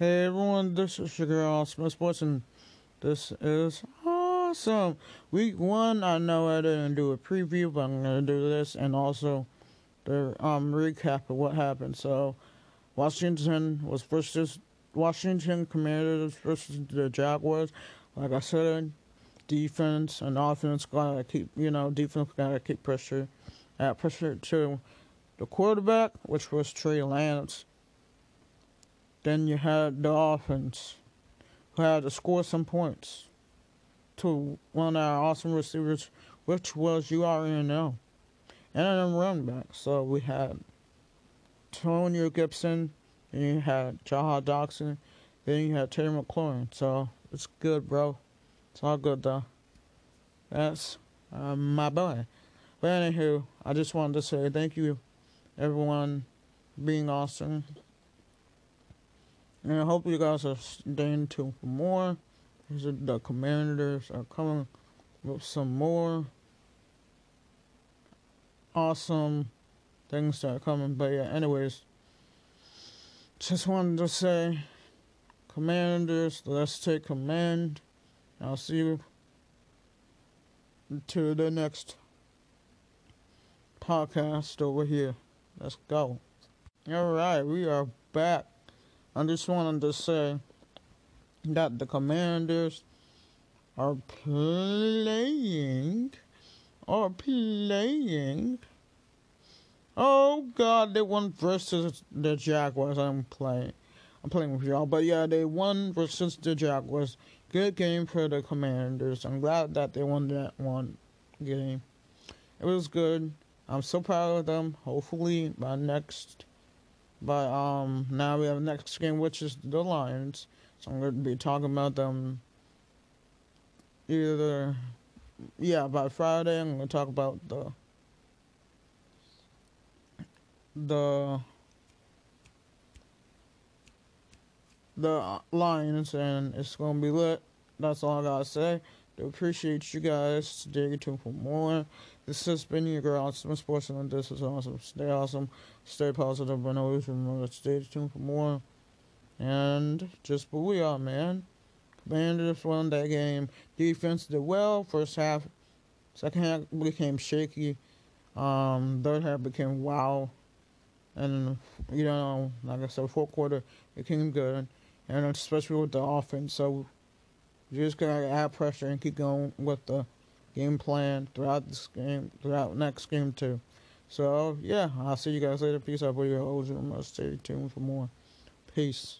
Hey everyone, this is your girl Smith Sports, and this is awesome. Week one, I know I didn't do a preview, but I'm gonna do this and also the um recap of what happened. So, Washington was versus Washington Commanders versus the Jaguars. Like I said, defense and offense gotta keep you know defense gotta keep pressure, at pressure to the quarterback, which was Trey Lance then you had the offense, who had to score some points to one of our awesome receivers, which was you already know, and then run back. So we had Antonio Gibson, and you had Jahan Dotson, then you had Terry McLaurin. So it's good, bro. It's all good though. That's uh, my boy. But anywho, I just wanted to say thank you, everyone, being awesome. And I hope you guys are staying tuned for more. The commanders are coming with some more awesome things that are coming. But yeah, anyways, just wanted to say, commanders, let's take command. I'll see you to the next podcast over here. Let's go. All right, we are back. I just wanted to say that the Commanders are playing, are playing. Oh God, they won versus the Jaguars. I'm playing, I'm playing with y'all, but yeah, they won versus the Jaguars. Good game for the Commanders. I'm glad that they won that one game. It was good. I'm so proud of them. Hopefully, by next but um, now we have next game, which is the Lions. So I'm going to be talking about them either, yeah, by Friday. I'm going to talk about the the the Lions, and it's going to be lit. That's all I gotta say. Appreciate you guys. Stay tuned for more. This has been your girl, Awesome Sports, and this is awesome. Stay awesome, stay positive, and always remember stay tuned for more. And just what we are, man. Commanders won that game. Defense did well. First half, second half became shaky. Um, third half became wow. And, you know, like I said, fourth quarter it came good. And especially with the offense. So, you just gotta add pressure and keep going with the game plan throughout this game, throughout next game too. So yeah, I'll see you guys later. Peace out, for your old Stay tuned for more. Peace.